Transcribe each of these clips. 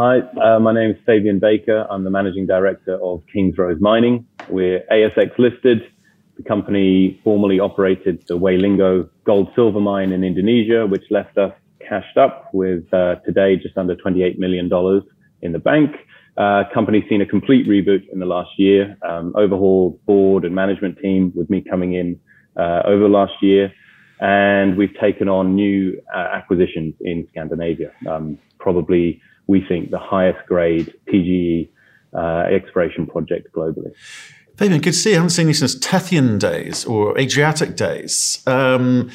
Hi, uh, my name is Fabian Baker. I'm the managing director of Kingsrose Mining. We're ASX listed. The company formerly operated the Way Linggo gold silver mine in Indonesia, which left us cashed up with uh, today just under $28 million in the bank. Uh, company's seen a complete reboot in the last year, um, overhaul board and management team with me coming in uh, over last year. And we've taken on new uh, acquisitions in Scandinavia, um, probably we think, the highest grade PGE uh, exploration project globally. Fabian, good to see you. I haven't seen you since Tethyan days or Adriatic days. Um,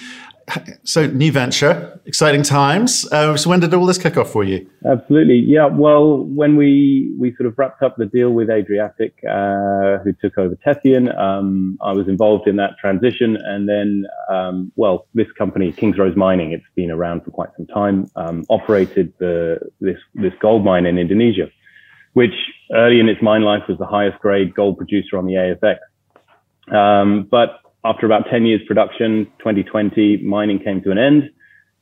so new venture, exciting times. Uh, so when did all this kick off for you? Absolutely, yeah. Well, when we we sort of wrapped up the deal with Adriatic, uh, who took over Tethyan, um, I was involved in that transition, and then, um, well, this company, Kingsrose Mining, it's been around for quite some time, um, operated the this this gold mine in Indonesia, which early in its mine life was the highest grade gold producer on the ASX. Um, but after about 10 years production, 2020, mining came to an end.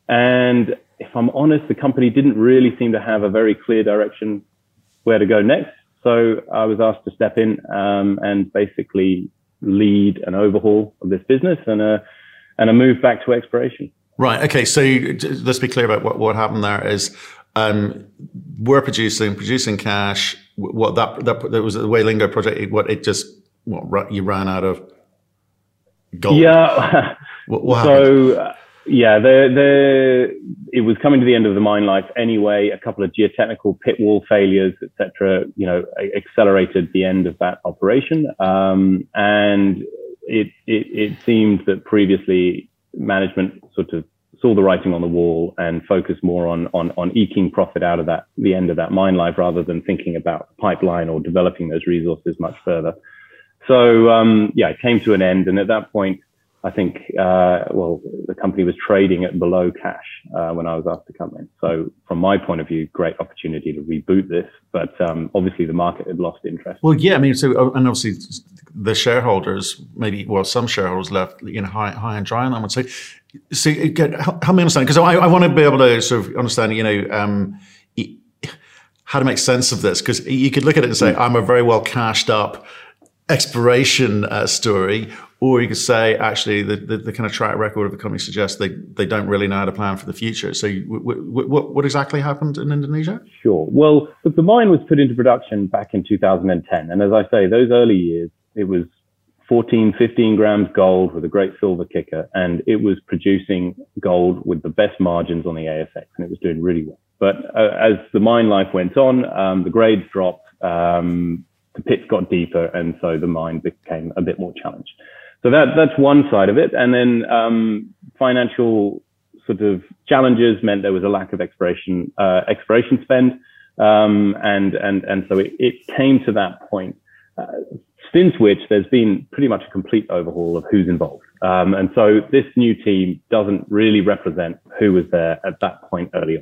And if I'm honest, the company didn't really seem to have a very clear direction where to go next. So I was asked to step in um, and basically lead an overhaul of this business and a, and a move back to exploration. Right. Okay. So let's be clear about what, what happened there is um, we're producing, producing cash. What that, that, that was the Way Linggo project, what it just, what you ran out of Yeah. what, what so, uh, yeah, the, the, it was coming to the end of the mine life anyway. A couple of geotechnical pit wall failures, etc., you know, accelerated the end of that operation. Um, and it, it, it seemed that previously management sort of saw the writing on the wall and focused more on, on, on eking profit out of that, the end of that mine life rather than thinking about pipeline or developing those resources much further. So um, yeah, it came to an end, and at that point, I think uh, well, the company was trading at below cash uh, when I was asked to come in. So from my point of view, great opportunity to reboot this, but um, obviously the market had lost interest. Well, yeah, I mean, so uh, and obviously the shareholders, maybe well, some shareholders left, you know, high, high and dry on that one. say. so again, help me understand because I, I want to be able to sort of understand, you know. Um, how to make sense of this because you could look at it and say, I'm a very well cashed up exploration uh, story, or you could say actually the, the, the, kind of track record of the company suggests they, they don't really know how to plan for the future. So, what, what exactly happened in Indonesia? Sure. Well, look, the mine was put into production back in 2010, and as I say, those early years, it was 14, 15 grams gold with a great silver kicker, and it was producing gold with the best margins on the ASX, and it was doing really well. But uh, as the mine life went on, um, the grades dropped. Um, the pits got deeper, and so the mine became a bit more challenged. So that that's one side of it, and then um, financial sort of challenges meant there was a lack of exploration uh, exploration spend, um, and and and so it, it came to that point. Uh, since which there's been pretty much a complete overhaul of who's involved. Um, and so this new team doesn't really represent who was there at that point earlier.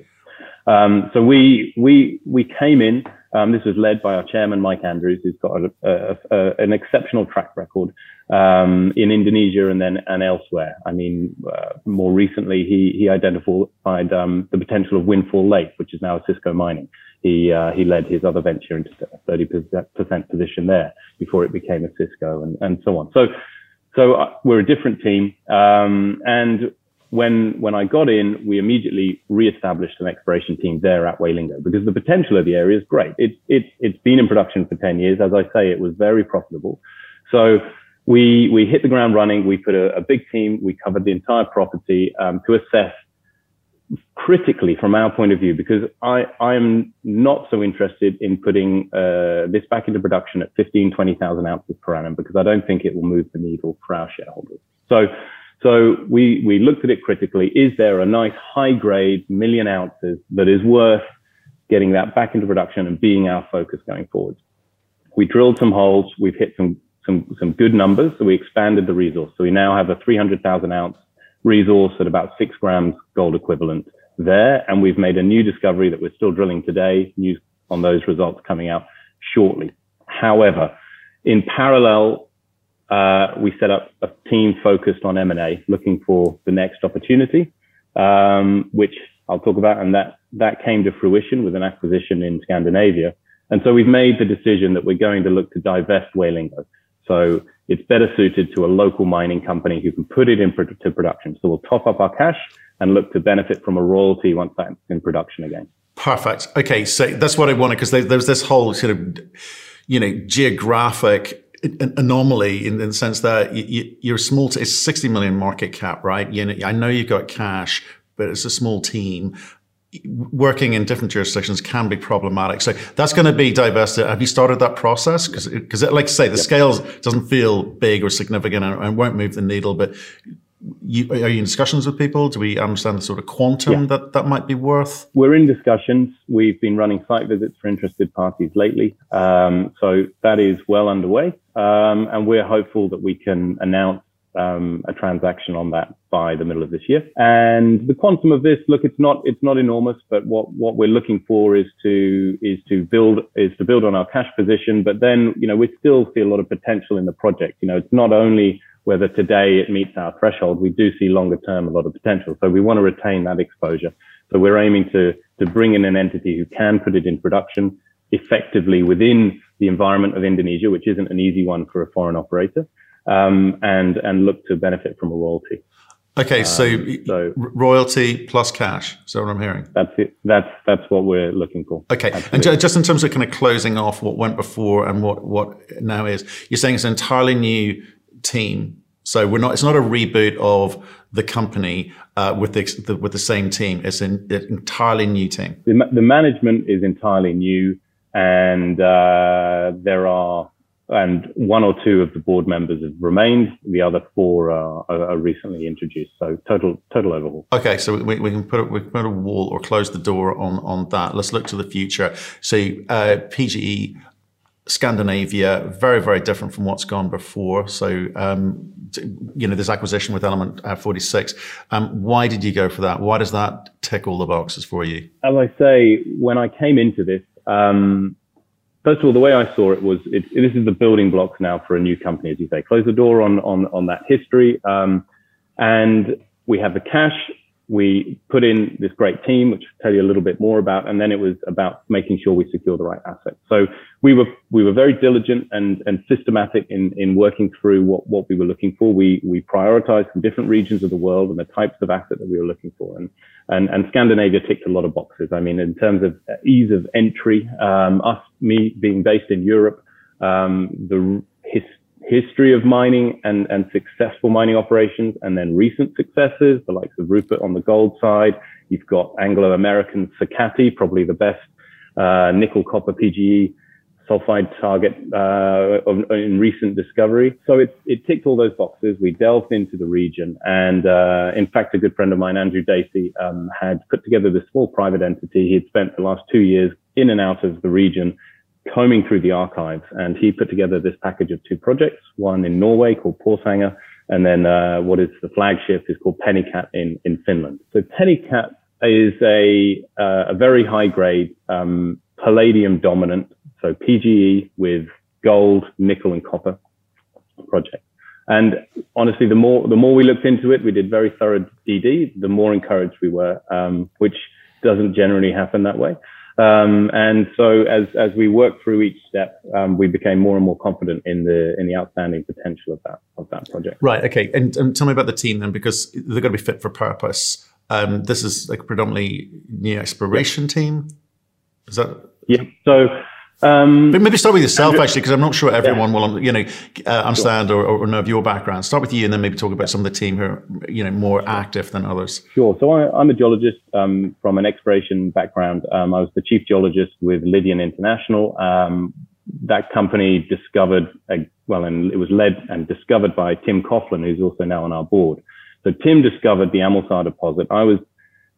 Um, so we we we came in um, this was led by our chairman, Mike Andrews, who's got a, a, a, an exceptional track record um, in Indonesia and then and elsewhere. I mean, uh, more recently, he he identified um, the potential of Windfall Lake, which is now Osisko Mining. He uh, he led his other venture into a 30% position there before it became Osisko and, and so on. So so uh, we're a different team, um, and when when I got in, we immediately re-established an exploration team there at Way Linggo because the potential of the area is great. It's it, it's been in production for 10 years. As I say, it was very profitable. So we we hit the ground running. We put a, a big team. We covered the entire property um, to assess critically from our point of view because I, I am not so interested in putting uh, this back into production at 15, 20,000 ounces per annum because I don't think it will move the needle for our shareholders. So so we, we looked at it critically. Is there a nice high grade million ounces that is worth getting that back into production and being our focus going forward? We drilled some holes. We've hit some, some, some good numbers. So we expanded the resource. So we now have a 300,000 ounce resource at about six grams gold equivalent there. And we've made a new discovery that we're still drilling today. News on those results coming out shortly. However, in parallel, uh, we set up a team focused on M&A, looking for the next opportunity, um, which I'll talk about. And that that came to fruition with an acquisition in Scandinavia. And so we've made the decision that we're going to look to divest Way Linggo. So it's better suited to a local mining company who can put it into production. So we'll top up our cash and look to benefit from a royalty once that's in production again. Perfect. Okay, so that's what I wanted because there's this whole sort of, you know, geographic anomaly in, in the sense that you, you're small. T- it's 60 million market cap, right? You know, I know you've got cash, but it's a small team. Working in different jurisdictions can be problematic. So that's going to be divested. Have you started that process? Because, because like I say, the yep. scale doesn't feel big or significant and, and won't move the needle, but you, are you in discussions with people? Do we understand the sort of quantum yeah. that that might be worth? We're in discussions. We've been running site visits for interested parties lately. Um, so that is well underway. Um, and we're hopeful that we can announce um, a transaction on that by the middle of this year. And the quantum of this, look, it's not it's not enormous, but what what we're looking for is to is to build is to build on our cash position. But then you know we still see a lot of potential in the project. You know, it's not only whether today it meets our threshold, we do see longer term a lot of potential. So we want to retain that exposure. So we're aiming to, to bring in an entity who can put it in production effectively within the environment of Indonesia, which isn't an easy one for a foreign operator, um, and, and look to benefit from a royalty. Okay, so, um, so, royalty plus cash. Is that what I'm hearing? That's it. That's that's what we're looking for. Okay, Absolutely. and just in terms of kind of closing off what went before and what what now is, you're saying it's an entirely new team. So we're not. It's not a reboot of the company uh, with the, the, with the same team. It's an, an entirely new team. The, the, management is entirely new, and uh, there are and one or two of the board members have remained. The other four are, are recently introduced. So total total overhaul. Okay, so we, we can put a, we can put a wall or close the door on on that. Let's look to the future. So uh, PGE Scandinavia, very, very different from what's gone before. So, um, you know, this acquisition with Element uh, 46. Um, why did you go for that? Why does that tick all the boxes for you? As I say, when I came into this, um, first of all, the way I saw it was it, this is the building blocks now for a new company, as you say. Close the door on on on that history, um, and we have the cash we put in this great team, which I'll tell you a little bit more about, and then it was about making sure we secure the right assets. So we were we were very diligent and and systematic in in working through what what we were looking for. We we prioritized from different regions of the world and the types of asset that we were looking for, and and and Scandinavia ticked a lot of boxes. I mean, in terms of ease of entry, um, us me being based in Europe, um, the his, history of mining and, and successful mining operations, and then recent successes, the likes of Rupert on the gold side. You've got Anglo-American Sakatti, probably the best uh, nickel copper PGE sulfide target uh, of, in recent discovery. So it, it ticked all those boxes. We delved into the region, and uh, in fact, a good friend of mine, Andrew Dacey, um, had put together this small private entity. He had spent the last two years in and out of the region combing through the archives and he put together this package of two projects, one in Norway called Porsanger, and then uh, what is the flagship is called Penikat in, in Finland. So Penikat is a, uh, a very high grade um, palladium dominant, so PGE with gold, nickel, and copper project. And honestly, the more the more we looked into it, we did very thorough DD. The more encouraged we were, um, which doesn't generally happen that way. Um, and so as, as we worked through each step, um, we became more and more confident in the, in the outstanding potential of that, of that project. Right. Okay. And, and tell me about the team then, because they're going to be fit for purpose. Um, this is like predominantly new exploration yeah. team. Is that? Yeah. So um, but maybe start with yourself, Andrew, actually, because I'm not sure everyone yeah. will, you know, uh, understand sure. or, or, know of your background. Start with you, and then maybe talk about some of the team who are, you know, more active than others. Sure. So I, am a geologist um, from an exploration background. Um, I was the chief geologist with Lydian International. Um, that company discovered, a, well, and it was led and discovered by Tim Coughlin, who's also now on our board. So Tim discovered the Amulsar deposit. I was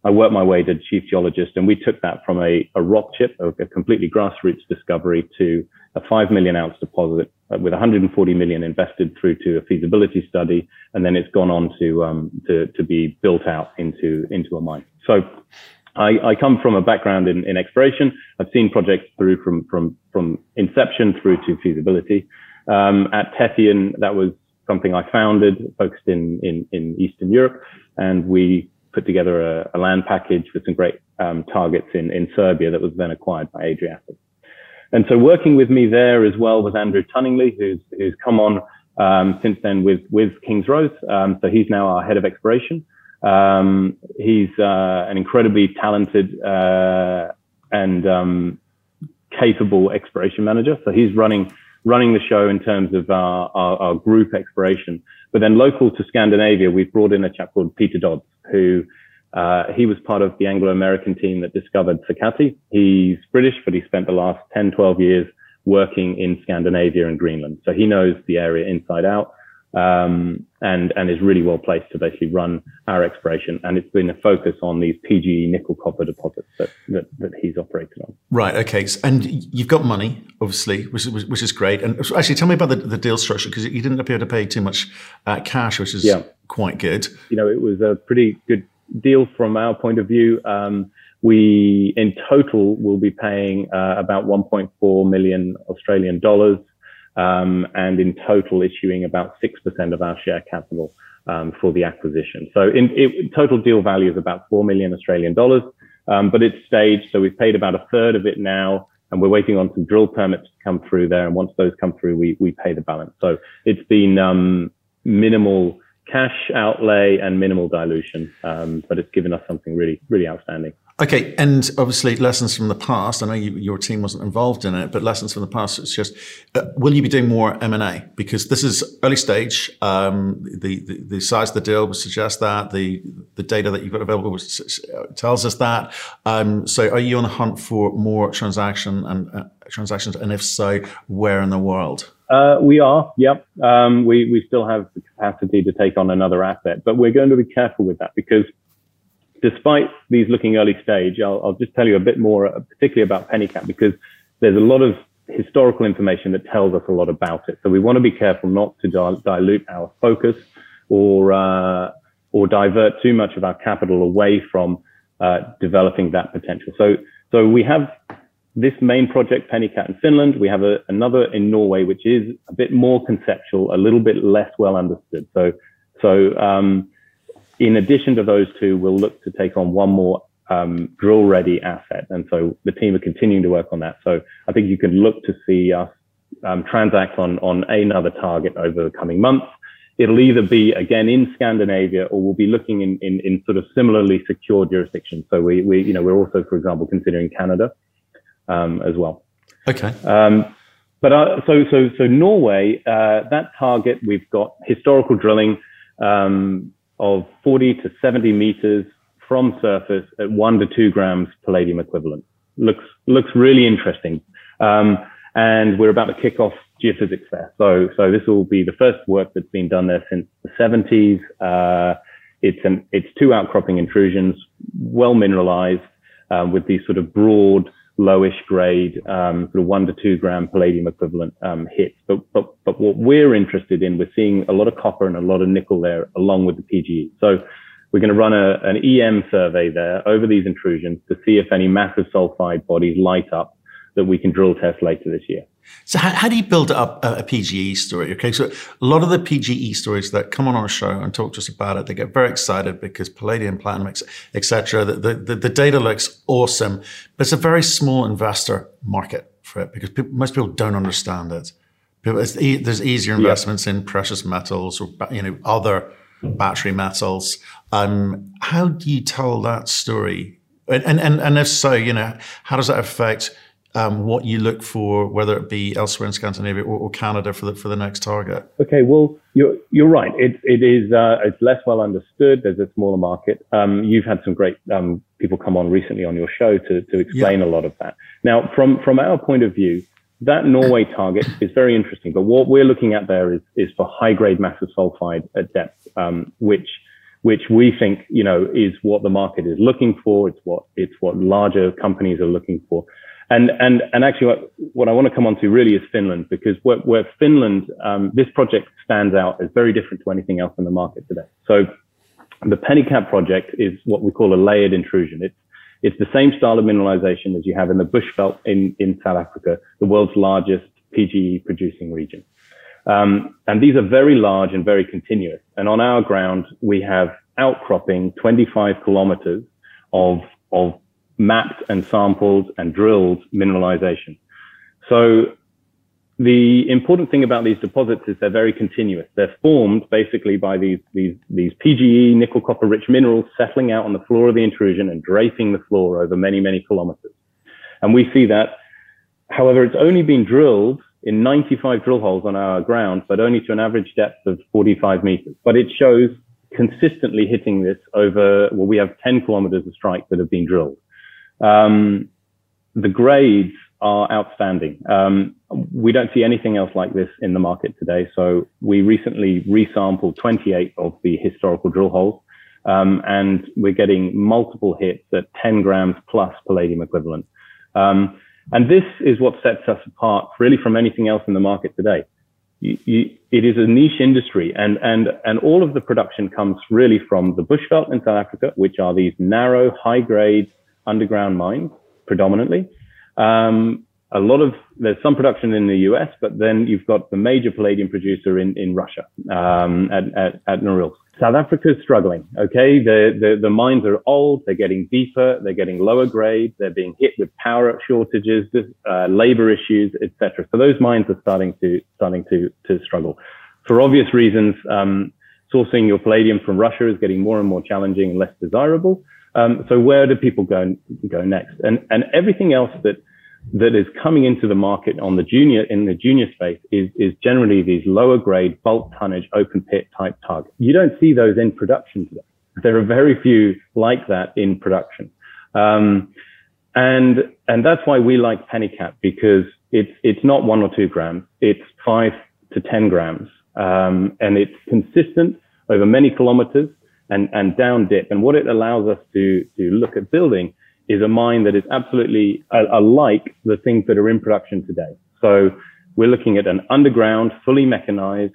I worked my way to chief geologist and we took that from a, a rock chip, a, a, completely grassroots discovery to a five million ounce deposit uh, with 140 million invested through to a feasibility study. And then it's gone on to, um, to, to be built out into, into a mine. So I, I come from a background in, in exploration. I've seen projects through from, from, from inception through to feasibility. Um, at Tethyan, that was something I founded, focused in, in, in Eastern Europe. And we put together a, a land package with some great um, targets in, in Serbia that was then acquired by Adriatic. And so working with me there as well was Andrew Tunningley, who's, who's come on um, since then with, with Kingsrose. Um, so he's now our head of exploration. Um, he's uh, an incredibly talented uh, and um, capable exploration manager. So he's running running the show in terms of our, our, our, group exploration. But then local to Scandinavia, we've brought in a chap called Peter Dodds, who uh, he was part of the Anglo-American team that discovered Sakatti. He's British, but he spent the last 10, 12 years working in Scandinavia and Greenland. So he knows the area inside out um, and and is really well placed to basically run our exploration. And it's been a focus on these PGE nickel copper deposits that, that, that he's operated on. Right. Okay. And you've got money, obviously, which is, which is great. And actually, tell me about the, the deal structure because you didn't appear to pay too much uh, cash, which is yeah. quite good. You know, it was a pretty good deal from our point of view. Um, we in total will be paying uh, about 1.4 million Australian dollars um, and in total issuing about 6% of our share capital um, for the acquisition. So in it, total deal value is about 4 million Australian dollars, um, but it's staged. So we've paid about a third of it now and we're waiting on some drill permits to come through there. And once those come through, we, we pay the balance. So it's been um, minimal cash outlay and minimal dilution, um, but it's given us something really, really outstanding. Okay, and obviously lessons from the past. I know you, your team wasn't involved in it, but lessons from the past. It's just, uh, will you be doing more M and A because this is early stage. Um, the, the, the size of the deal would suggest that the the data that you've got available tells us that. Um, so, are you on the hunt for more transaction and uh, transactions, and if so, where in the world? Uh, we are, yep. Um, we we still have the capacity to take on another asset, but we're going to be careful with that because despite these looking early stage, I'll, I'll just tell you a bit more, uh, particularly about Penikat, because there's a lot of historical information that tells us a lot about it. So we want to be careful not to dilute our focus or uh, or divert too much of our capital away from uh, developing that potential. So so we have this main project, Penikat in Finland. We have a, another in Norway, which is a bit more conceptual, a little bit less well understood. So so um, in addition to those two, we'll look to take on one more um, drill ready asset. And so the team are continuing to work on that. So I think you can look to see us um, transact on, on another target over the coming months. It'll either be again in Scandinavia or we'll be looking in, in, in sort of similarly secure jurisdictions. So we, we, you know, we're also, for example, considering Canada um, as well. Okay. Um, but uh, so, so, so Norway, uh, that target, we've got historical drilling. Um, of 40 to 70 meters from surface at one to two grams palladium equivalent. Looks, looks really interesting. Um, and we're about to kick off geophysics there. So, so this will be the first work that's been done there since the 70s. Uh, it's an, it's two outcropping intrusions, well mineralized, um, with these sort of broad lowish grade, um, sort of one to two gram palladium equivalent um, hits. But, but, but what we're interested in, we're seeing a lot of copper and a lot of nickel there along with the PGE. So we're going to run a, an EM survey there over these intrusions to see if any massive sulfide bodies light up that we can drill test later this year. So how, how do you build up a, a, PGE story? Okay, so a lot of the PGE stories that come on our show and talk to us about it, they get very excited because palladium, platinum, etc. The, the, the, data looks awesome, but it's a very small investor market for it because people, most people don't understand it. People, e- there's easier investments yeah. in precious metals or you know other battery metals. Um, how do you tell that story? And, and and if so, you know, how does that affect um, what you look for, whether it be elsewhere in Scandinavia or, or, Canada for the for the next target? Okay, well, you're you're right. It it is uh, it's less well understood. There's a smaller market. Um, you've had some great um, people come on recently on your show to to explain yeah. a lot of that. Now, from from our point of view, that Norway target is very interesting. But what we're looking at there is is for high grade massive sulfide at depth, um, which which we think you know is what the market is looking for. It's what it's what larger companies are looking for. And, and, and actually what, what I want to come on to really is Finland because where, where Finland, um, this project stands out as very different to anything else in the market today. So the Penikat project is what we call a layered intrusion. It's, it's the same style of mineralization as you have in the Bushveld in, in South Africa, the world's largest PGE producing region. Um, and these are very large and very continuous. And on our ground, we have outcropping 25 kilometers of, of mapped and sampled and drilled mineralization. So the important thing about these deposits is they're very continuous. They're formed basically by these, these, these PGE nickel copper rich minerals settling out on the floor of the intrusion and draping the floor over many, many kilometers. And we see that. However, it's only been drilled in 95 drill holes on our ground, but only to an average depth of 45 meters. But it shows consistently hitting this over, well, we have 10 kilometers of strike that have been drilled. Um, the grades are outstanding. Um, we don't see anything else like this in the market today. So we recently resampled 28 of the historical drill holes. Um, and we're getting multiple hits at 10 grams plus palladium equivalent. Um, and this is what sets us apart really from anything else in the market today. You, you, it is a niche industry and, and, and all of the production comes really from the bushveld in South Africa, which are these narrow, high grade underground mines predominantly. Um, a lot of there's some production in the US, but then you've got the major palladium producer in in Russia um, at, at at Norilsk. South Africa is struggling. Okay, the, the the mines are old. They're getting deeper. They're getting lower grade. They're being hit with power shortages, uh, labor issues, etc. So those mines are starting to starting to to struggle. For obvious reasons, um, sourcing your palladium from Russia is getting more and more challenging and less desirable. Um, so where do people go go next? And and everything else that that is coming into the market on the junior in the junior space is is generally these lower grade bulk tonnage open pit type targets. You don't see those in production today. There are very few like that in production, um, and and that's why we like Penikat because it's it's not one or two grams, it's five to ten grams, um, and it's consistent over many kilometers and, and down dip. And what it allows us to, to look at building is a mine that is absolutely alike the things that are in production today. So we're looking at an underground, fully mechanized,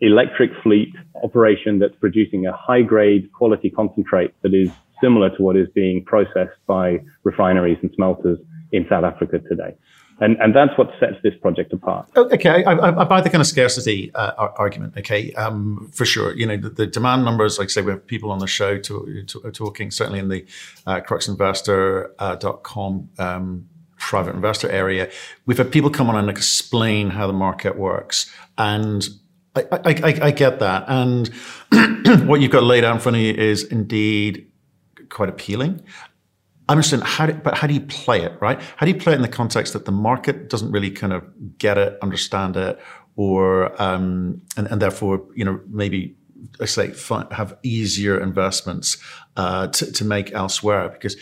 electric fleet operation that's producing a high grade quality concentrate that is similar to what is being processed by refineries and smelters in South Africa today. And, and that's what sets this project apart. Oh, okay, I, I, I buy the kind of scarcity uh, argument. Okay, um, for sure. You know, the, the, demand numbers, like I say, we have people on the show to, to, talking, certainly in the uh, cruxinvestor.com uh, um, private investor area. We've had people come on and explain how the market works. And I, I, I get that. And what you've got laid out in front of you is indeed quite appealing. I understand how, do, but how do you play it, right? How do you play it in the context that the market doesn't really kind of get it, understand it, or um, and, and therefore, you know, maybe I say have easier investments uh, to, to make elsewhere because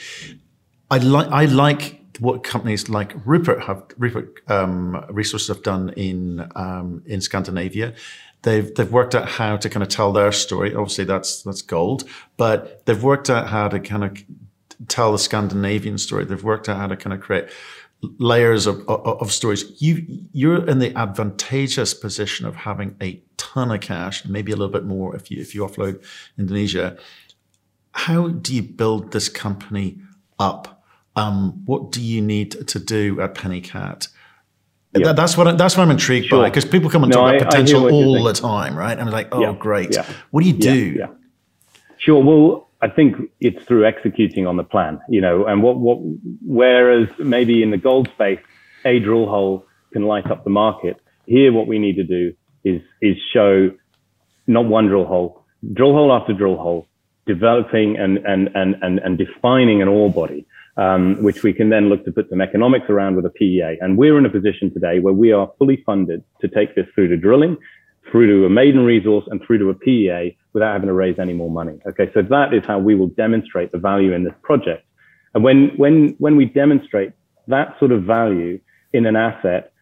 I like I like what companies like Rupert have Rupert um, Resources have done in um, in Scandinavia. They've they've worked out how to kind of tell their story. Obviously, that's that's gold, but they've worked out how to kind of tell the Scandinavian story. They've worked out how to kind of create layers of, of, of, stories. You you're in the advantageous position of having a ton of cash, maybe a little bit more if you if you offload Indonesia. How do you build this company up? Um, what do you need to do at Penikat? Yep. that's what that's what I'm intrigued sure. by because people come and no, talk about potential all the time, right? And I'm like, oh, yeah. great. Yeah. What do you do? Yeah. Sure. Well, I think it's through executing on the plan, you know, and what, what, whereas maybe in the gold space, a drill hole can light up the market. Here, what we need to do is, is show not one drill hole, drill hole after drill hole, developing and, and, and, and, and defining an ore body, um, which we can then look to put some economics around with a PEA. And we're in a position today where we are fully funded to take this through to drilling through to a maiden resource and through to a PEA without having to raise any more money. Okay, so that is how we will demonstrate the value in this project. And when when when we demonstrate that sort of value in an asset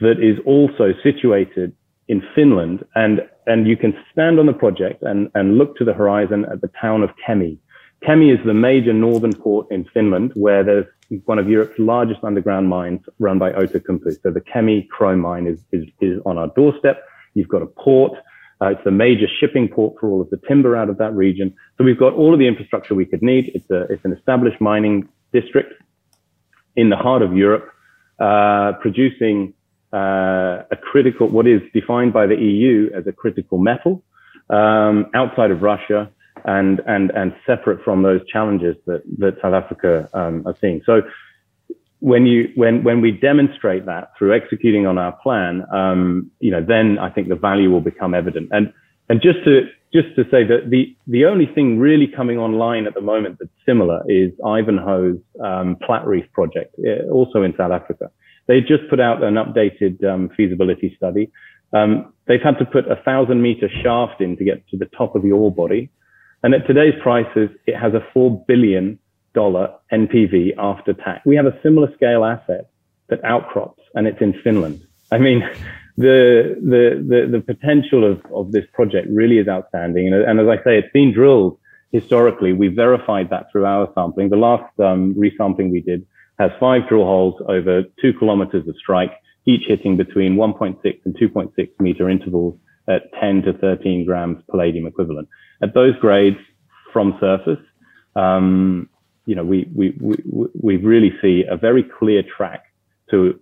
that is also situated in Finland, and and you can stand on the project and and look to the horizon at the town of Kemi. Kemi is the major northern port in Finland, where there's one of Europe's largest underground mines run by Outokumpu. So the Kemi chrome mine is, is, is on our doorstep. You've got a port. Uh, it's the major shipping port for all of the timber out of that region. So we've got all of the infrastructure we could need. It's a, it's an established mining district in the heart of Europe, uh, producing uh, a critical, what is defined by the EU as a critical metal um, outside of Russia. and and and separate from those challenges that that South Africa um, are seeing. So when you when when we demonstrate that through executing on our plan, um, you know, then I think the value will become evident. And and just to just to say that the the only thing really coming online at the moment that's similar is Ivanhoe's um, Platreef project, uh, also in South Africa. They just put out an updated um, feasibility study. Um, they've had to put a thousand meter shaft in to get to the top of the ore body, and at today's prices, it has a four billion NPV after tax. We have a similar scale asset that outcrops and it's in Finland. I mean, the, the, the, the potential of, of this project really is outstanding. And, and, as I say, it's been drilled historically. We verified that through our sampling. The last um, resampling we did has five drill holes over two kilometers of strike, each hitting between 1.6 and 2.6 meter intervals at 10 to 13 grams palladium equivalent. At those grades from surface, um, you know, we, we, we, we really see a very clear track to,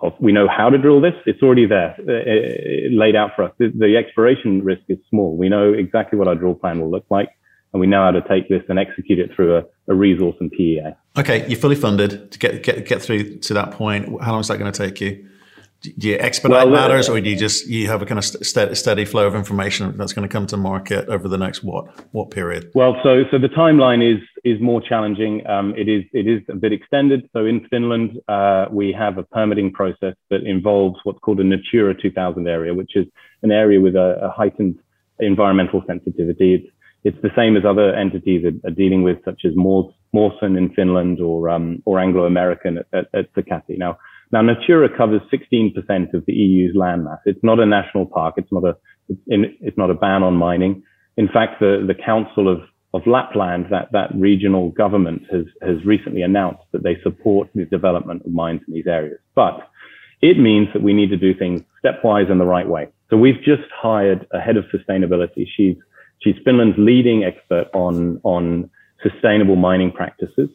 of, we know how to drill this. It's already there, uh, uh, laid out for us. The, the exploration risk is small. We know exactly what our drill plan will look like and we know how to take this and execute it through a, a, resource and PEA. Okay, you're fully funded to get get get through to that point. How long is that going to take you? Do you expedite well, matters, or do you just you have a kind of steady, steady flow of information that's going to come to market over the next what what period? Well, so so the timeline is is more challenging. Um, it is it is a bit extended. So in Finland, uh, we have a permitting process that involves what's called a Natura 2000 area, which is an area with a, a heightened environmental sensitivity. It's it's the same as other entities are, are dealing with, such as Mors, Mawson in Finland or um, or Anglo American at, at, at Sakatti. Now now, Natura covers 16% of the EU's landmass. It's not a national park. It's not a, it's not a ban on mining. In fact, the, the Council of, of Lapland, that, that regional government has, has recently announced that they support the development of mines in these areas. But it means that we need to do things stepwise in the right way. So we've just hired a head of sustainability. She's, she's Finland's leading expert on, on sustainable mining practices.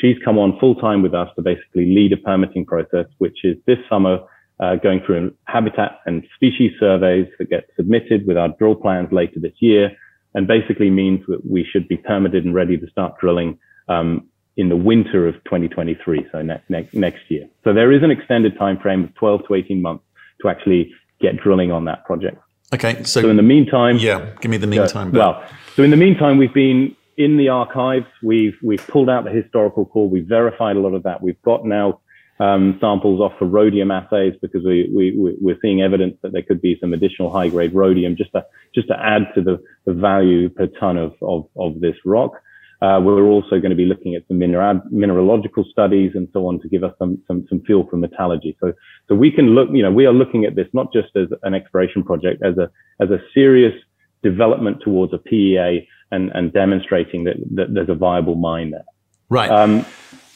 She's come on full time with us to basically lead a permitting process, which is this summer uh, going through habitat and species surveys that get submitted with our drill plans later this year, and basically means that we should be permitted and ready to start drilling um, in the winter of 2023, so ne- ne- next year. So there is an extended time frame of 12 to 18 months to actually get drilling on that project. Okay, so, so in the meantime, yeah, give me the meantime. Uh, well, so in the meantime, we've been in the archives, we've we've pulled out the historical core. We've verified a lot of that. We've got now um, samples off for rhodium assays because we, we we're seeing evidence that there could be some additional high grade rhodium just to just to add to the, the value per ton of of, of this rock. Uh, we're also going to be looking at some mineral, mineralogical studies and so on to give us some, some, some feel for metallurgy. So, so we can look, you know, we are looking at this not just as an exploration project, as a, as a serious development towards a PEA and, and demonstrating that, that there's a viable mine there. Right. Um,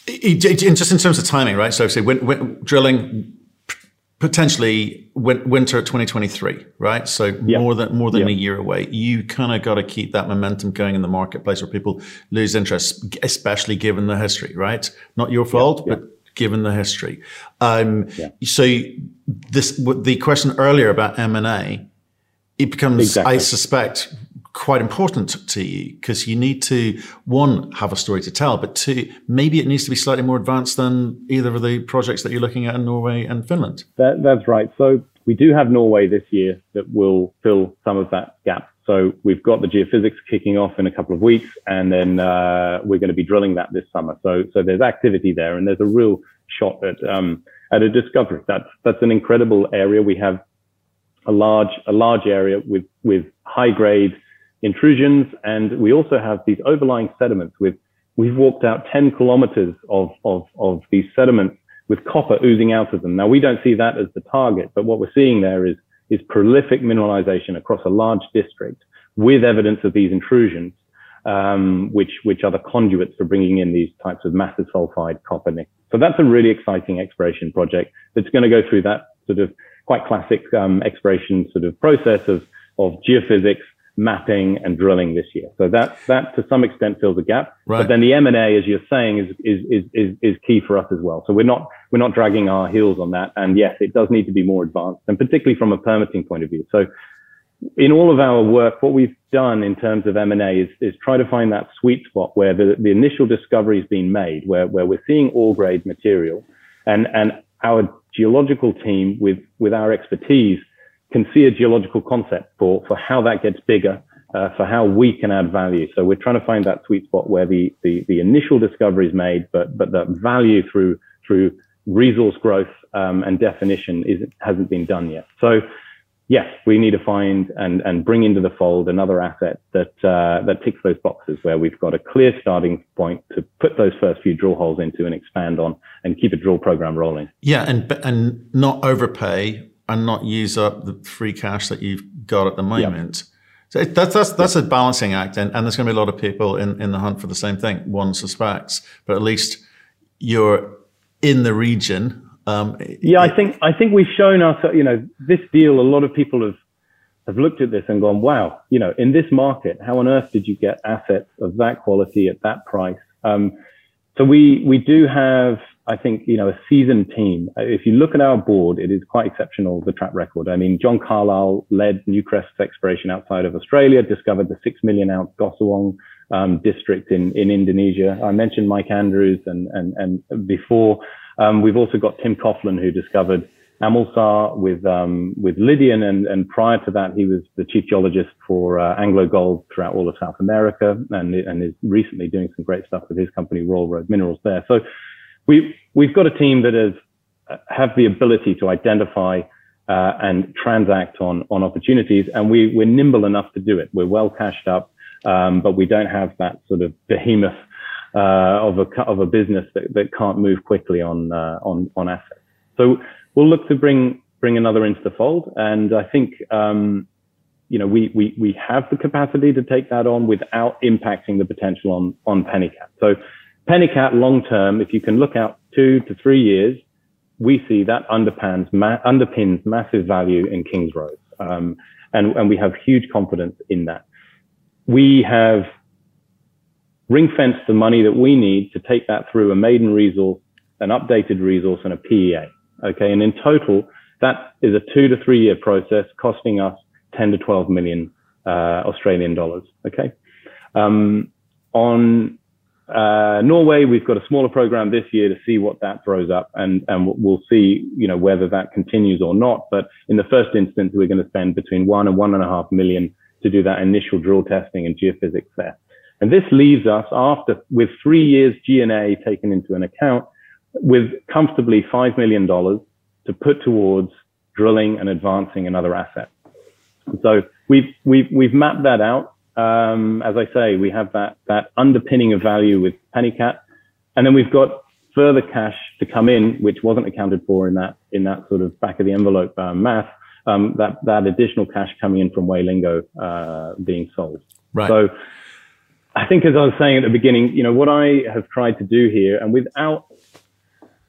it, it, it, just in terms of timing, right? So, say when, when drilling potentially winter 2023, right? So more than more than a year away. You kind of got to keep that momentum going in the marketplace where people lose interest, especially given the history, right? Not your fault, but given the history. Um. So this the question earlier about M and A, it becomes, exactly. I suspect, quite important to you because you need to one have a story to tell, but two maybe it needs to be slightly more advanced than either of the projects that you're looking at in Norway and Finland. That, that's right. So we do have Norway this year that will fill some of that gap. So we've got the geophysics kicking off in a couple of weeks, and then uh, we're going to be drilling that this summer. So so there's activity there, and there's a real shot at um, at a discovery. That's that's an incredible area. We have a large a large area with with high grade intrusions. And we also have these overlying sediments with, we've walked out 10 kilometers of, of, of these sediments with copper oozing out of them. Now we don't see that as the target, but what we're seeing there is, is prolific mineralization across a large district with evidence of these intrusions, um, which, which are the conduits for bringing in these types of massive sulfide copper nickel. So that's a really exciting exploration project that's going to go through that sort of quite classic um, exploration sort of process of, of geophysics, mapping and drilling this year. So that that to some extent fills a gap. Right. But then the M and A, as you're saying, is, is is is is key for us as well. So we're not we're not dragging our heels on that. And yes, it does need to be more advanced, and particularly from a permitting point of view. So in all of our work, what we've done in terms of M&A is, is try to find that sweet spot where the, the initial discovery has been made, where, where we're seeing all grade material and, and our geological team with, with our expertise can see a geological concept for, for how that gets bigger, uh, for how we can add value. So we're trying to find that sweet spot where the, the, the initial discovery is made, but, but that value through, through resource growth um, and definition is, hasn't been done yet. So yes, we need to find and, and bring into the fold another asset that uh, that ticks those boxes where we've got a clear starting point to put those first few drill holes into and expand on and keep a drill program rolling. Yeah, and and not overpay and not use up the free cash that you've got at the moment. Yep. So that's that's that's a balancing act, and, and there's going to be a lot of people in, in the hunt for the same thing. One suspects, but at least you're in the region um, yeah, I think I think we've shown us, you know, this deal. A lot of people have have looked at this and gone, "Wow, you know, in this market, how on earth did you get assets of that quality at that price?" Um, so we we do have, I think, you know, a seasoned team. If you look at our board, it is quite exceptional the track record. I mean, John Carlisle led Newcrest's exploration outside of Australia, discovered the six million ounce Gosowong um, district in in Indonesia. I mentioned Mike Andrews and and and before. Um, we've also got Tim Coughlin, who discovered Amulsar with um, with Lydian, and, and prior to that, he was the chief geologist for uh, Anglo Gold throughout all of South America, and and is recently doing some great stuff with his company Royal Road Minerals there. So we we've got a team that has uh, have the ability to identify uh, and transact on on opportunities, and we we're nimble enough to do it. We're well cashed up, um, but we don't have that sort of behemoth uh, of a of a business that, that can't move quickly on uh, on on assets. So we'll look to bring bring another into the fold, and I think um, you know we we we have the capacity to take that on without impacting the potential on on Penikat. So Penikat long term, if you can look out two to three years, we see that underpins ma- underpins massive value in Kingsrose, um, and and we have huge confidence in that. We have ring fenced the money that we need to take that through a maiden resource, an updated resource, and a PEA. Okay, and in total, that is a two to three year process, costing us 10 to 12 million uh, Australian dollars. Okay, um, on uh, Norway, we've got a smaller program this year to see what that throws up, and and we'll see, you know, whether that continues or not. But in the first instance, we're going to spend between one and one and a half million to do that initial drill testing and geophysics there. And this leaves us after, with three years G&A taken into an account, with comfortably $5 million to put towards drilling and advancing another asset. So we've, we've, we've mapped that out. Um, as I say, we have that, that underpinning of value with Penikat. And then we've got further cash to come in, which wasn't accounted for in that, in that sort of back of the envelope uh, math. Um, that, that additional cash coming in from Way Linggo, uh, being sold. Right. So I think, as I was saying at the beginning, you know, what I have tried to do here, and without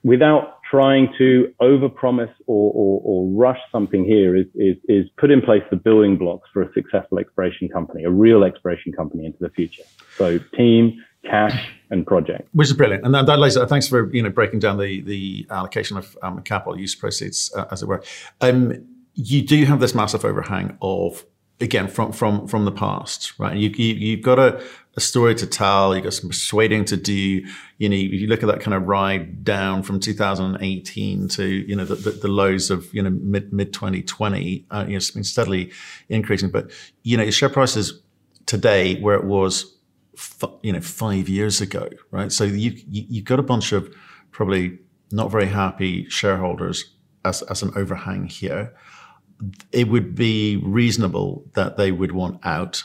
without trying to overpromise or, or, or rush something here, is, is is put in place the building blocks for a successful exploration company, a real exploration company into the future. So, team, cash, and project. Which is brilliant, and that, that lays. Thanks for you know breaking down the the allocation of um, capital use proceeds, uh, as it were. Um, you do have this massive overhang of again from from from the past, right? You, you you've got a, a story to tell. You've got some persuading to do. You know, if you look at that kind of ride down from 2018 to you know the, the, the lows of you know mid mid 2020, uh, you know, it's been steadily increasing. But you know, your share price is today where it was, f- you know, five years ago, right? So you, you you've got a bunch of probably not very happy shareholders as as an overhang here it would be reasonable that they would want out.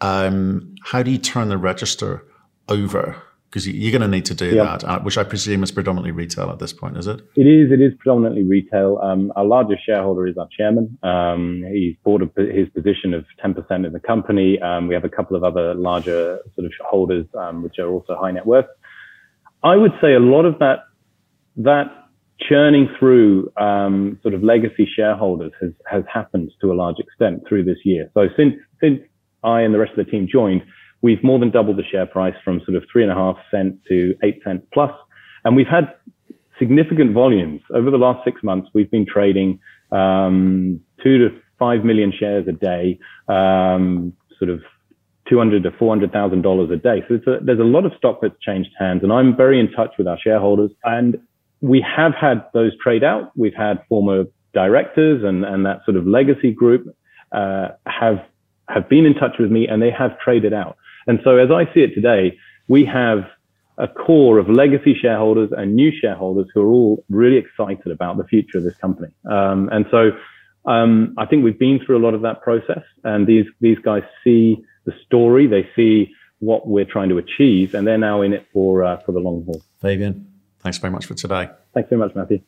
Um, how do you turn the register over? Because you're going to need to do that, uh, which I presume is predominantly retail at this point, is it? It is. It is predominantly retail. Um, our largest shareholder is our chairman. Um, he's bought a, his position of 10% in the company. Um, we have a couple of other larger sort of holders, um, which are also high net worth. I would say a lot of that that churning through um, sort of legacy shareholders has has happened to a large extent through this year. So since since I and the rest of the team joined, we've more than doubled the share price from sort of three and a half cent to eight cent plus, and we've had significant volumes over the last six months. We've been trading um, two to five million shares a day, um, sort of two hundred to four hundred thousand dollars a day. So a, there's a lot of stock that's changed hands, and I'm very in touch with our shareholders. And we have had those trade out. We've had former directors and and that sort of legacy group uh, have have been in touch with me, and they have traded out. And so, as I see it today, we have a core of legacy shareholders and new shareholders who are all really excited about the future of this company. Um, and so, um, I think we've been through a lot of that process, and these these guys see the story, they see what we're trying to achieve, and they're now in it for uh, for the long haul. Fabian, thanks very much for today. Thanks very much, Matthew.